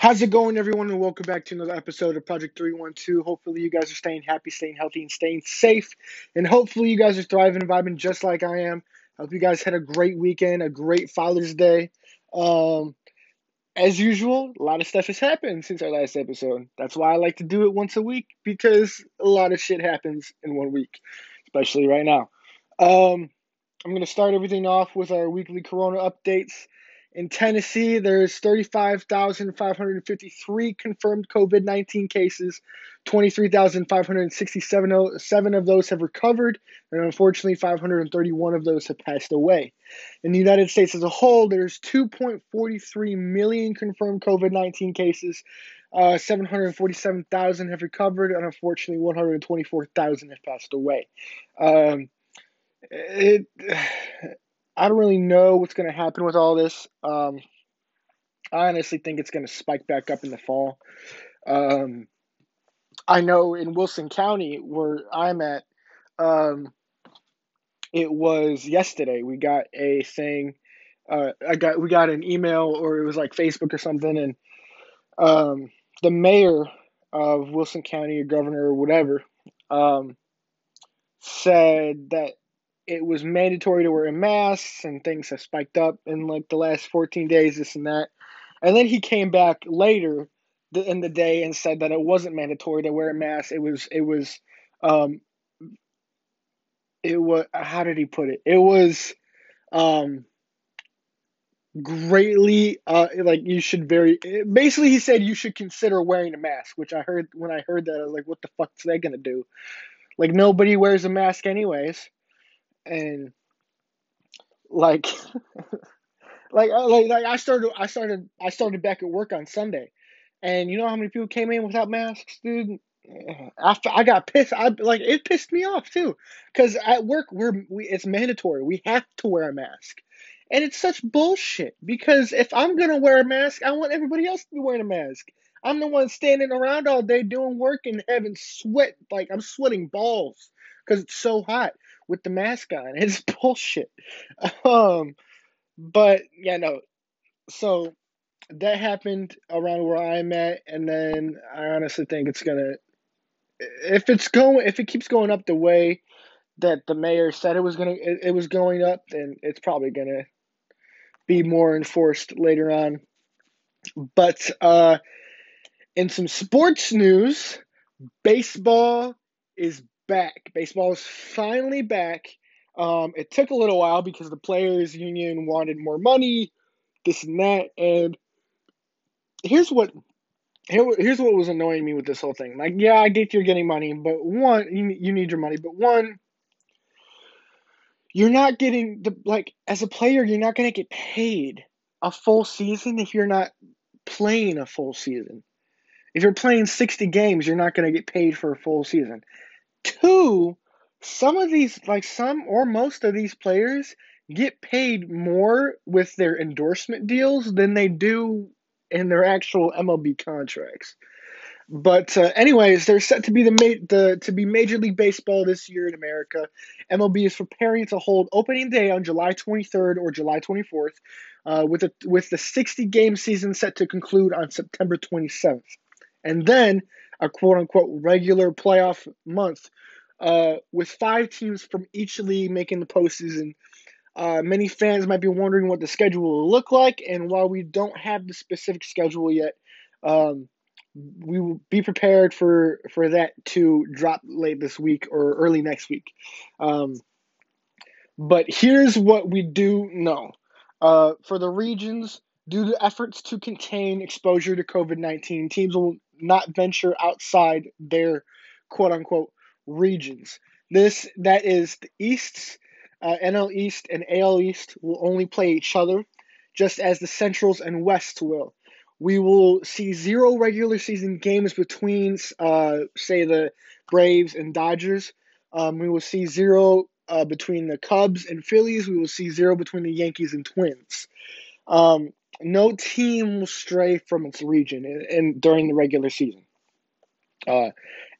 How's it going, everyone? And welcome back to another episode of Project 312. Hopefully, you guys are staying happy, staying healthy, and staying safe. And hopefully, you guys are thriving and vibing just like I am. I hope you guys had a great weekend, a great Father's Day. Um, as usual, a lot of stuff has happened since our last episode. That's why I like to do it once a week because a lot of shit happens in one week, especially right now. Um, I'm going to start everything off with our weekly Corona updates. In Tennessee, there's 35,553 confirmed COVID 19 cases. 23,567 of those have recovered, and unfortunately, 531 of those have passed away. In the United States as a whole, there's 2.43 million confirmed COVID 19 cases. Uh, 747,000 have recovered, and unfortunately, 124,000 have passed away. Um, it I don't really know what's going to happen with all this. Um, I honestly think it's going to spike back up in the fall. Um, I know in Wilson County, where I'm at, um, it was yesterday. We got a thing. Uh, I got we got an email or it was like Facebook or something, and um, the mayor of Wilson County or governor or whatever um, said that it was mandatory to wear masks and things have spiked up in like the last 14 days, this and that. And then he came back later in the day and said that it wasn't mandatory to wear a mask. It was, it was, um, it was, how did he put it? It was, um, greatly, uh, like you should very, basically he said you should consider wearing a mask, which I heard, when I heard that, I was like, what the fuck's that gonna do? Like nobody wears a mask anyways and like like uh, like like I started I started I started back at work on Sunday, and you know how many people came in without masks, dude. After I got pissed, I like it pissed me off too, because at work we're we it's mandatory. We have to wear a mask, and it's such bullshit. Because if I'm gonna wear a mask, I want everybody else to be wearing a mask. I'm the one standing around all day doing work and having sweat like I'm sweating balls because it's so hot with the mask on. It's bullshit. Um, but yeah, no. So that happened around where I'm at, and then I honestly think it's gonna, if it's going, if it keeps going up the way that the mayor said it was gonna, it, it was going up, then it's probably gonna be more enforced later on. But uh, in some sports news, baseball is back. Baseball is finally back. Um, it took a little while because the players' union wanted more money, this and that. And here's what here, here's what was annoying me with this whole thing. Like, yeah, I get you're getting money, but one, you, you need your money, but one, you're not getting the like as a player, you're not gonna get paid a full season if you're not playing a full season. If you're playing 60 games, you're not going to get paid for a full season. Two, some of these, like some or most of these players, get paid more with their endorsement deals than they do in their actual MLB contracts. But uh, anyways, they're set to be the, ma- the to be Major League Baseball this year in America. MLB is preparing to hold opening day on July 23rd or July 24th, uh, with a, with the 60 game season set to conclude on September 27th, and then a quote unquote regular playoff month, uh, with five teams from each league making the postseason. Uh, many fans might be wondering what the schedule will look like, and while we don't have the specific schedule yet, um, we will be prepared for for that to drop late this week or early next week. Um, but here's what we do know: uh, for the regions, due to efforts to contain exposure to COVID nineteen, teams will not venture outside their quote unquote regions. This that is the East's uh, NL East and AL East will only play each other, just as the Centrals and Wests will. We will see zero regular season games between, uh, say, the Braves and Dodgers. Um, we will see zero uh, between the Cubs and Phillies. We will see zero between the Yankees and Twins. Um, no team will stray from its region in, in during the regular season. Uh,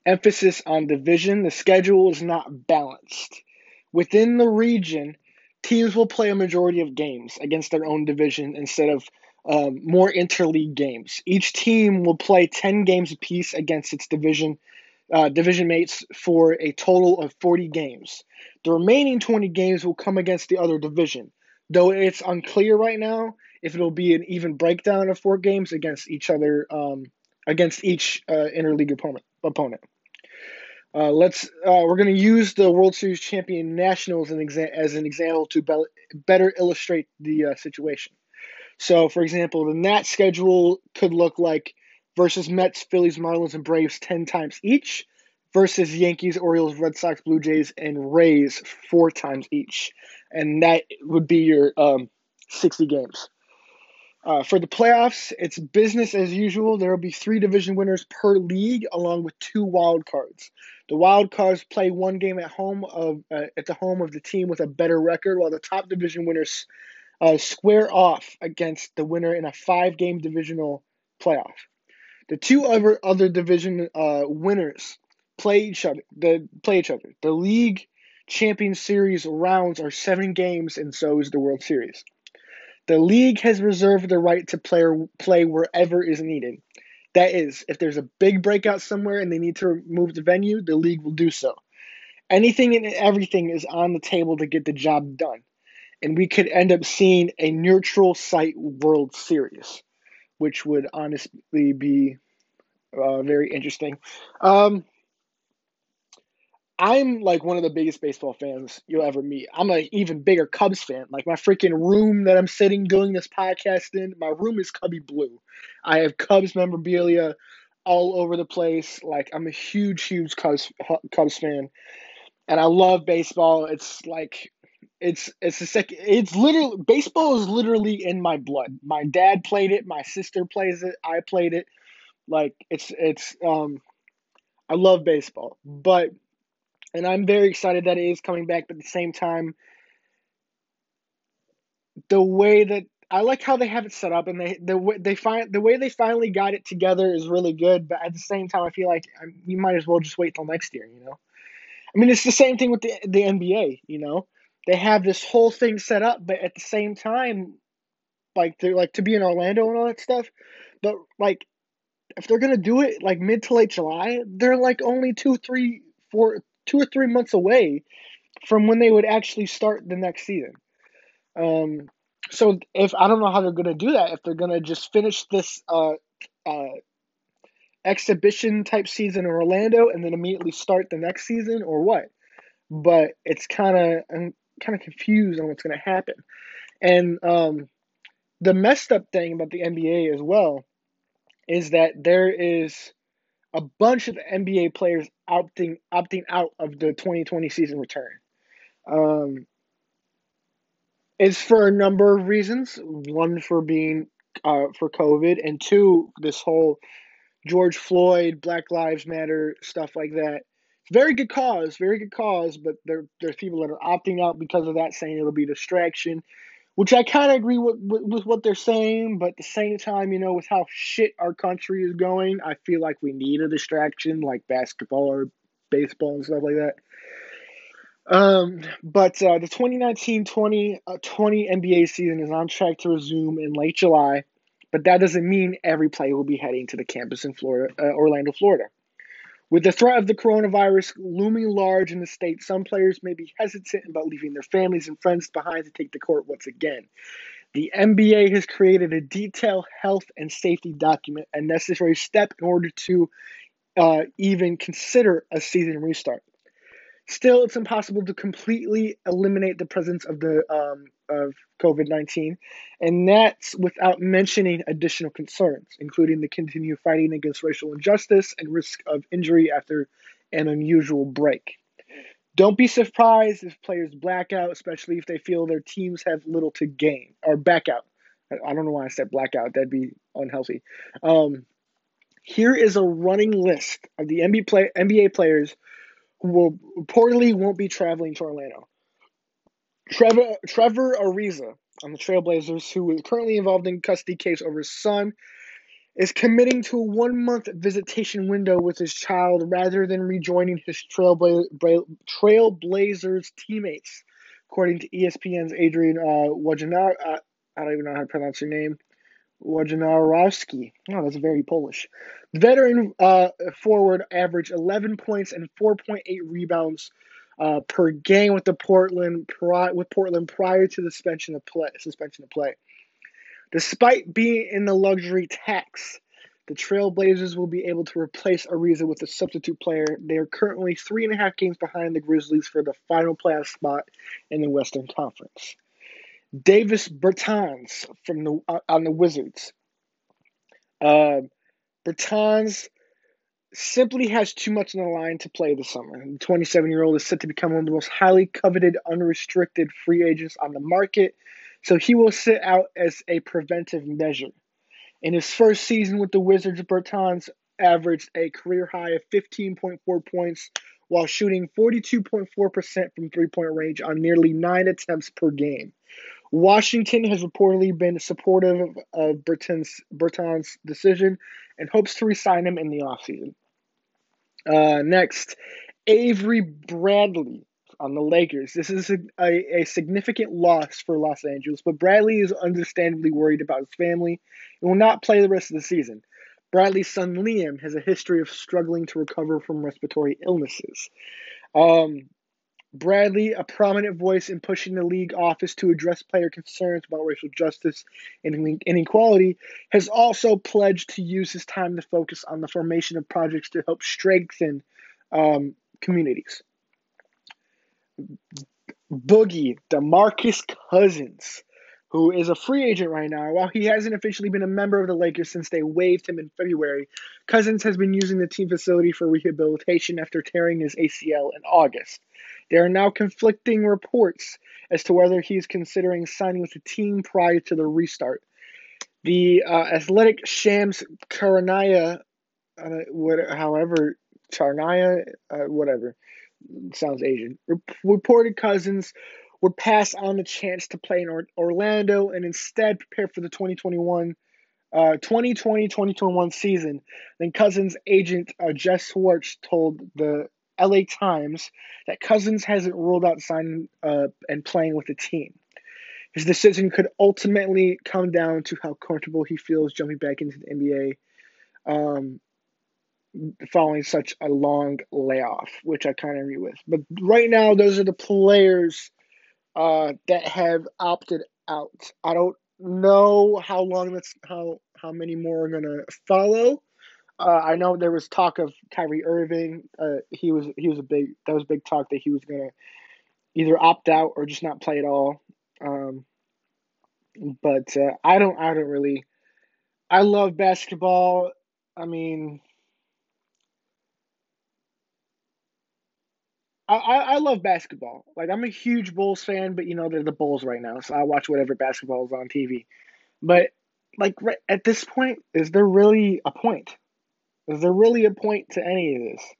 emphasis on division. The schedule is not balanced. Within the region, teams will play a majority of games against their own division instead of um, more interleague games. Each team will play 10 games apiece against its division uh, division mates for a total of 40 games. The remaining 20 games will come against the other division, though it's unclear right now if it'll be an even breakdown of four games against each other um, against each uh, interleague opponent. opponent. Uh, let's. Uh, we're going to use the World Series champion Nationals as an, exa- as an example to be- better illustrate the uh, situation. So, for example, the Nat schedule could look like versus Mets, Phillies, Marlins, and Braves ten times each, versus Yankees, Orioles, Red Sox, Blue Jays, and Rays four times each, and that would be your um, sixty games. Uh, for the playoffs, it's business as usual. There will be three division winners per league, along with two wild cards. The wild cards play one game at home of uh, at the home of the team with a better record, while the top division winners uh, square off against the winner in a five-game divisional playoff. The two other other division uh, winners play each other. The play each other. The league champion series rounds are seven games, and so is the World Series. The league has reserved the right to play, play wherever is needed. That is, if there's a big breakout somewhere and they need to move the venue, the league will do so. Anything and everything is on the table to get the job done. And we could end up seeing a neutral site World Series, which would honestly be uh, very interesting. Um, I'm like one of the biggest baseball fans you'll ever meet. I'm an even bigger Cubs fan. Like my freaking room that I'm sitting doing this podcast in, my room is Cubby blue. I have Cubs memorabilia all over the place. Like I'm a huge, huge Cubs Cubs fan, and I love baseball. It's like it's it's a second. It's literally baseball is literally in my blood. My dad played it. My sister plays it. I played it. Like it's it's um, I love baseball, but and I'm very excited that it is coming back. But at the same time, the way that I like how they have it set up, and they the way they find the way they finally got it together is really good. But at the same time, I feel like um, you might as well just wait till next year. You know, I mean, it's the same thing with the the NBA. You know, they have this whole thing set up, but at the same time, like they're like to be in Orlando and all that stuff. But like, if they're gonna do it like mid to late July, they're like only two, three, four, two or three months away from when they would actually start the next season. Um, so if I don't know how they're going to do that, if they're going to just finish this uh, uh, exhibition type season in Orlando and then immediately start the next season or what. But it's kind of I'm kind of confused on what's going to happen. And um, the messed up thing about the NBA as well is that there is a bunch of NBA players opting opting out of the 2020 season return. Um, it's for a number of reasons. One for being uh, for COVID, and two, this whole George Floyd, Black Lives Matter stuff like that. Very good cause, very good cause, but there there's people that are opting out because of that, saying it'll be distraction which I kind of agree with, with, with what they're saying, but at the same time, you know, with how shit our country is going, I feel like we need a distraction like basketball or baseball and stuff like that. Um, but uh, the 2019-20 uh, 20 NBA season is on track to resume in late July, but that doesn't mean every player will be heading to the campus in Florida, uh, Orlando, Florida. With the threat of the coronavirus looming large in the state, some players may be hesitant about leaving their families and friends behind to take the court once again. The NBA has created a detailed health and safety document, a necessary step in order to uh, even consider a season restart. Still, it's impossible to completely eliminate the presence of the um, of COVID nineteen, and that's without mentioning additional concerns, including the continued fighting against racial injustice and risk of injury after an unusual break. Don't be surprised if players black out, especially if they feel their teams have little to gain or back out. I don't know why I said blackout. That'd be unhealthy. Um, here is a running list of the NBA, NBA players will reportedly won't be traveling to Orlando. Trevor Trevor Ariza on the Trailblazers, who is currently involved in custody case over his son, is committing to a one month visitation window with his child rather than rejoining his Trailbla- Trailblazers teammates, according to ESPN's Adrian uh, Wojnarowski. Uh, I don't even know how to pronounce your name. Wojnarowski. Oh, that's very Polish. The Veteran uh, forward averaged 11 points and 4.8 rebounds uh, per game with the Portland pri- with Portland prior to the suspension of play. Suspension of play. Despite being in the luxury tax, the Trailblazers will be able to replace Ariza with a substitute player. They are currently three and a half games behind the Grizzlies for the final playoff spot in the Western Conference. Davis Bertans from the on the Wizards. Uh, Bertans simply has too much on the line to play this summer. The 27 year old is set to become one of the most highly coveted, unrestricted free agents on the market, so he will sit out as a preventive measure. In his first season with the Wizards, Bertans averaged a career high of 15.4 points while shooting 42.4% from three point range on nearly nine attempts per game. Washington has reportedly been supportive of Burton's, Bertans' decision and hopes to resign him in the offseason. Uh, next, Avery Bradley on the Lakers. This is a, a, a, significant loss for Los Angeles, but Bradley is understandably worried about his family and will not play the rest of the season. Bradley's son Liam has a history of struggling to recover from respiratory illnesses. Um, Bradley, a prominent voice in pushing the league office to address player concerns about racial justice and inequality, has also pledged to use his time to focus on the formation of projects to help strengthen um, communities. Boogie, Demarcus Cousins, who is a free agent right now. While he hasn't officially been a member of the Lakers since they waived him in February, Cousins has been using the team facility for rehabilitation after tearing his ACL in August. There are now conflicting reports as to whether he's considering signing with the team prior to the restart. The uh, athletic Shams Charania, uh, what, however, Charania, uh, whatever, sounds Asian, reported Cousins would pass on the chance to play in Orlando and instead prepare for the 2021 uh, 2020-2021 season. Then Cousins' agent uh, Jeff Schwartz told the LA Times that Cousins hasn't ruled out signing uh, and playing with the team. His decision could ultimately come down to how comfortable he feels jumping back into the NBA um, following such a long layoff, which I kind of agree with. But right now, those are the players uh, that have opted out. I don't know how long that's how how many more are gonna follow. Uh, I know there was talk of Kyrie Irving. Uh, he was he was a big that was big talk that he was gonna either opt out or just not play at all. Um, but uh, I don't I don't really. I love basketball. I mean, I, I love basketball. Like I'm a huge Bulls fan, but you know they're the Bulls right now, so I watch whatever basketball is on TV. But like right, at this point, is there really a point? Is there really a point to any of this?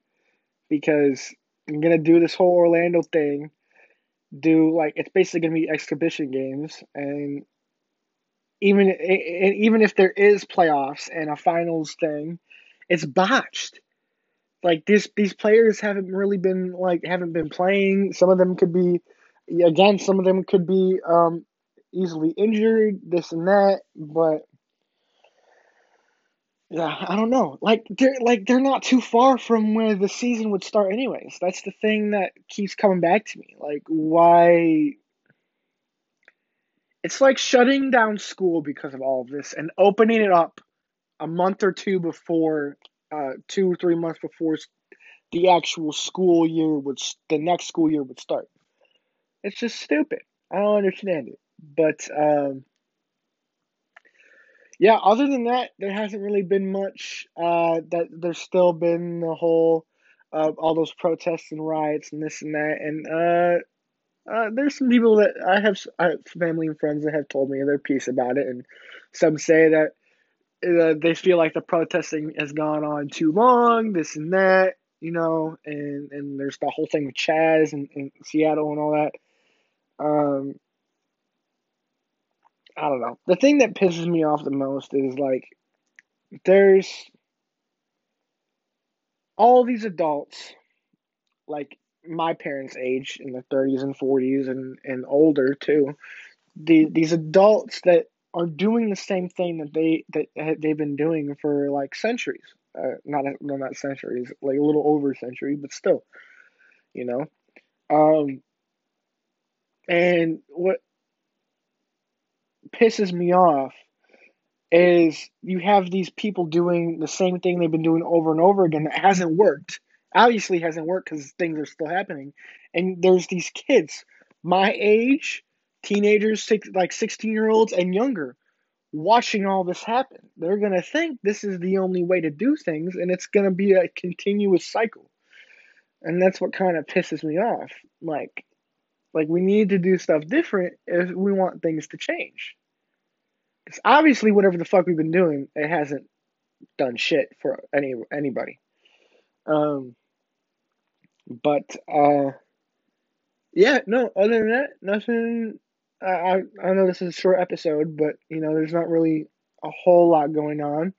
Because I'm gonna do this whole Orlando thing, do like it's basically gonna be exhibition games, and even and even if there is playoffs and a finals thing, it's botched. Like this, these players haven't really been like haven't been playing. Some of them could be, again, some of them could be um, easily injured, this and that, but I don't know. Like they're like they're not too far from where the season would start anyways. That's the thing that keeps coming back to me. Like why it's like shutting down school because of all of this and opening it up a month or two before uh two or three months before the actual school year would the next school year would start. It's just stupid. I don't understand it. But um yeah, other than that, there hasn't really been much. Uh, that there's still been the whole, uh, all those protests and riots and this and that, and uh, uh, there's some people that I have, I have family and friends that have told me their piece about it, and some say that uh, they feel like the protesting has gone on too long, this and that, you know, and and there's the whole thing with Chaz and, and Seattle and all that. Um, I don't know. The thing that pisses me off the most is like there's all these adults like my parents' age in the 30s and 40s and, and older too. The, these adults that are doing the same thing that they that they've been doing for like centuries. Uh, not no, not centuries, like a little over a century, but still, you know. Um, and what pisses me off is you have these people doing the same thing they've been doing over and over again that hasn't worked. Obviously, hasn't worked because things are still happening. And there's these kids, my age, teenagers, six, like 16 year olds and younger, watching all this happen. They're going to think this is the only way to do things, and it's going to be a continuous cycle. And that's what kind of pisses me off. Like, like we need to do stuff different if we want things to change. Because obviously, whatever the fuck we've been doing, it hasn't done shit for any anybody. Um, but uh, yeah, no. Other than that, nothing. I I know this is a short episode, but you know, there's not really a whole lot going on.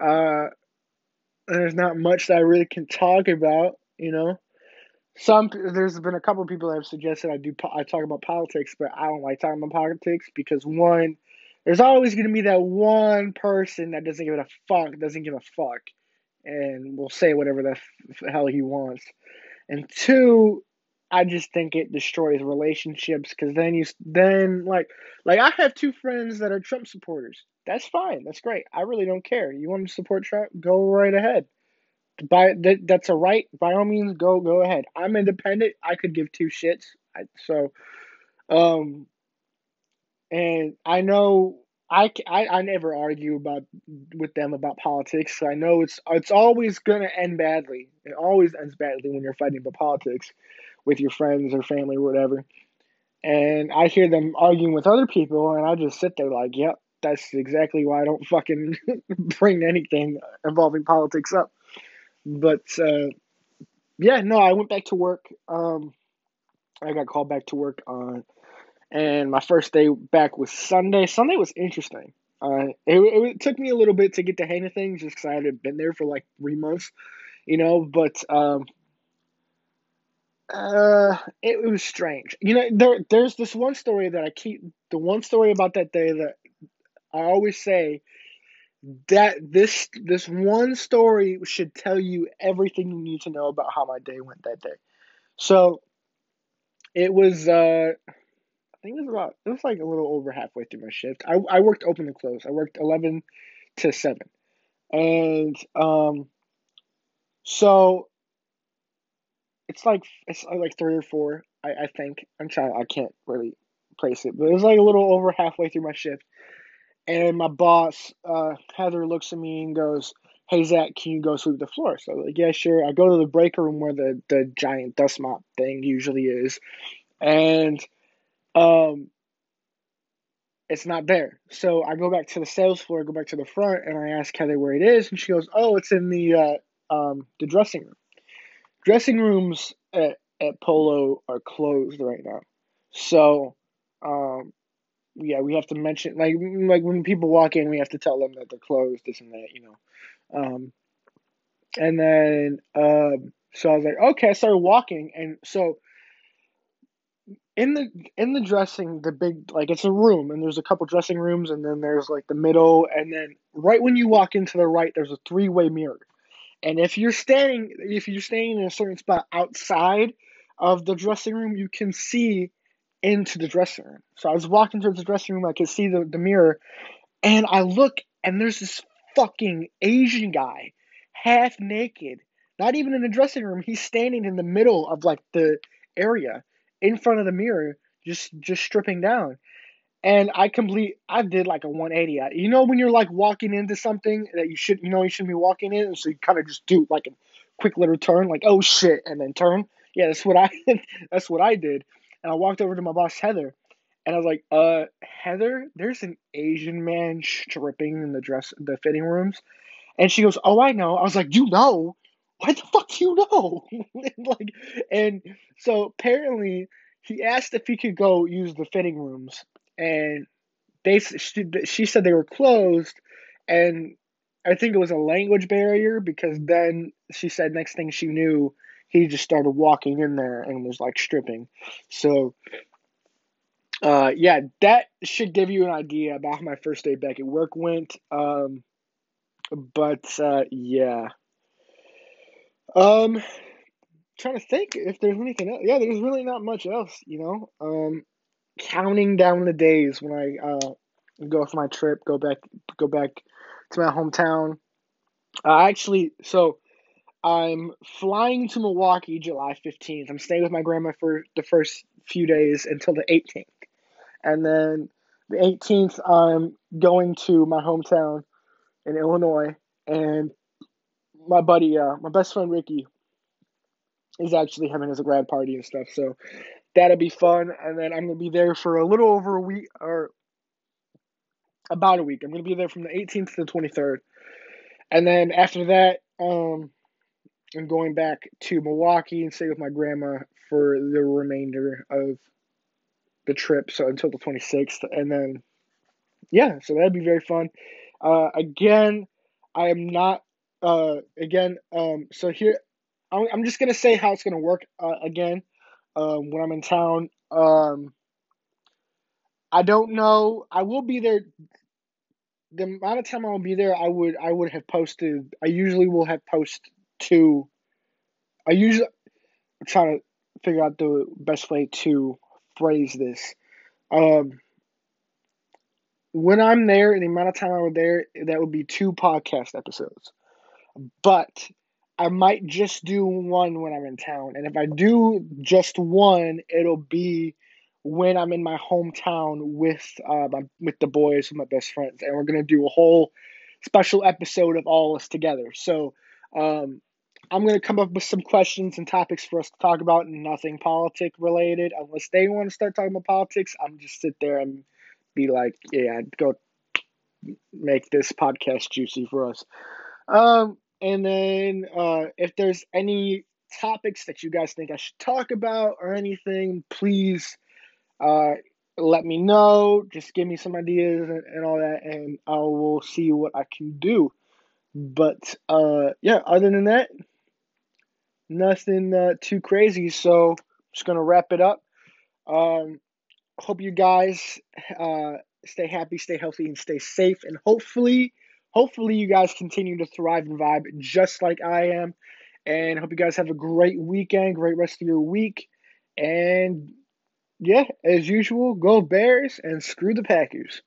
Uh, there's not much that I really can talk about. You know, some there's been a couple of people that have suggested I do I talk about politics, but I don't like talking about politics because one there's always going to be that one person that doesn't give a fuck, doesn't give a fuck, and will say whatever the f- hell he wants. And two, I just think it destroys relationships because then you then like like I have two friends that are Trump supporters. That's fine. That's great. I really don't care. You want to support Trump? Go right ahead. By that that's a right. By all means, go go ahead. I'm independent. I could give two shits. I, so, um, and I know I, I, I never argue about with them about politics. So I know it's it's always gonna end badly. It always ends badly when you're fighting about politics with your friends or family or whatever. And I hear them arguing with other people, and I just sit there like, "Yep, that's exactly why I don't fucking bring anything involving politics up." But uh, yeah, no, I went back to work. Um, I got called back to work on and my first day back was Sunday. Sunday was interesting. Uh, it, it, took me a little bit to get the hang of things just because I hadn't been there for like three months, you know. But um, uh, it, it was strange. You know, there there's this one story that I keep. The one story about that day that I always say that this this one story should tell you everything you need to know about how my day went that day. So it was. Uh, I think it was about it was like a little over halfway through my shift. I I worked open and close. I worked eleven to seven, and um, so it's like it's like three or four. I I think I'm trying. I can't really place it, but it was like a little over halfway through my shift, and my boss uh, Heather looks at me and goes. Hey Zach, can you go sweep the floor? So I'm like, yeah, sure. I go to the breaker room where the, the giant dust mop thing usually is, and um, it's not there. So I go back to the sales floor, go back to the front, and I ask Heather where it is, and she goes, "Oh, it's in the uh, um, the dressing room. Dressing rooms at, at Polo are closed right now. So, um, yeah, we have to mention like like when people walk in, we have to tell them that they're closed, this and that, you know. Um, and then um, so I was like, okay, I started walking, and so in the in the dressing the big like it's a room and there's a couple dressing rooms and then there's like the middle and then right when you walk into the right there's a three-way mirror and if you're standing if you're standing in a certain spot outside of the dressing room you can see into the dressing room so i was walking towards the dressing room i could see the, the mirror and i look and there's this fucking asian guy half naked not even in the dressing room he's standing in the middle of like the area in front of the mirror, just just stripping down. And I complete I did like a 180. You know when you're like walking into something that you should you know you shouldn't be walking in, so you kind of just do like a quick little turn, like oh shit, and then turn. Yeah, that's what I that's what I did. And I walked over to my boss Heather, and I was like, uh, Heather, there's an Asian man stripping in the dress the fitting rooms. And she goes, Oh, I know. I was like, You know? why the fuck do you know? like, and so apparently he asked if he could go use the fitting rooms, and they she, she said they were closed, and I think it was a language barrier because then she said next thing she knew he just started walking in there and was like stripping. So uh, yeah, that should give you an idea about how my first day back at work went. Um, but uh, yeah. Um, trying to think if there's anything else. Yeah, there's really not much else, you know. Um, counting down the days when I uh, go for my trip, go back, go back to my hometown. Uh, actually, so I'm flying to Milwaukee July 15th. I'm staying with my grandma for the first few days until the 18th. And then the 18th, I'm going to my hometown in Illinois. And my buddy, uh, my best friend Ricky, is actually having his grad party and stuff. So that'll be fun. And then I'm going to be there for a little over a week or about a week. I'm going to be there from the 18th to the 23rd. And then after that, um, I'm going back to Milwaukee and stay with my grandma for the remainder of the trip, so until the 26th. And then, yeah, so that'd be very fun. Uh, again, I am not, uh, again, um, so here, I'm, I'm just going to say how it's going to work uh, again um, when I'm in town. Um, I don't know. I will be there. The amount of time I will be there, I would I would have posted. I usually will have post two. I usually I'm trying to figure out the best way to phrase this. Um, when I'm there, and the amount of time I was there, that would be two podcast episodes. But I might just do one when I'm in town, and if I do just one, it'll be when I'm in my hometown with uh, my, with the boys, with my best friends, and we're gonna do a whole special episode of all us together. So um, I'm gonna come up with some questions and topics for us to talk about, nothing politic related, unless they want to start talking about politics. I'm just sit there and be like, yeah, go make this podcast juicy for us. Um, and then uh, if there's any topics that you guys think I should talk about or anything, please uh, let me know. Just give me some ideas and, and all that, and I will see what I can do. But uh, yeah, other than that, nothing uh, too crazy. So I'm just gonna wrap it up. Um, hope you guys uh, stay happy, stay healthy, and stay safe. And hopefully, hopefully you guys continue to thrive and vibe just like I am. And hope you guys have a great weekend, great rest of your week. And yeah, as usual, go Bears and screw the Packers.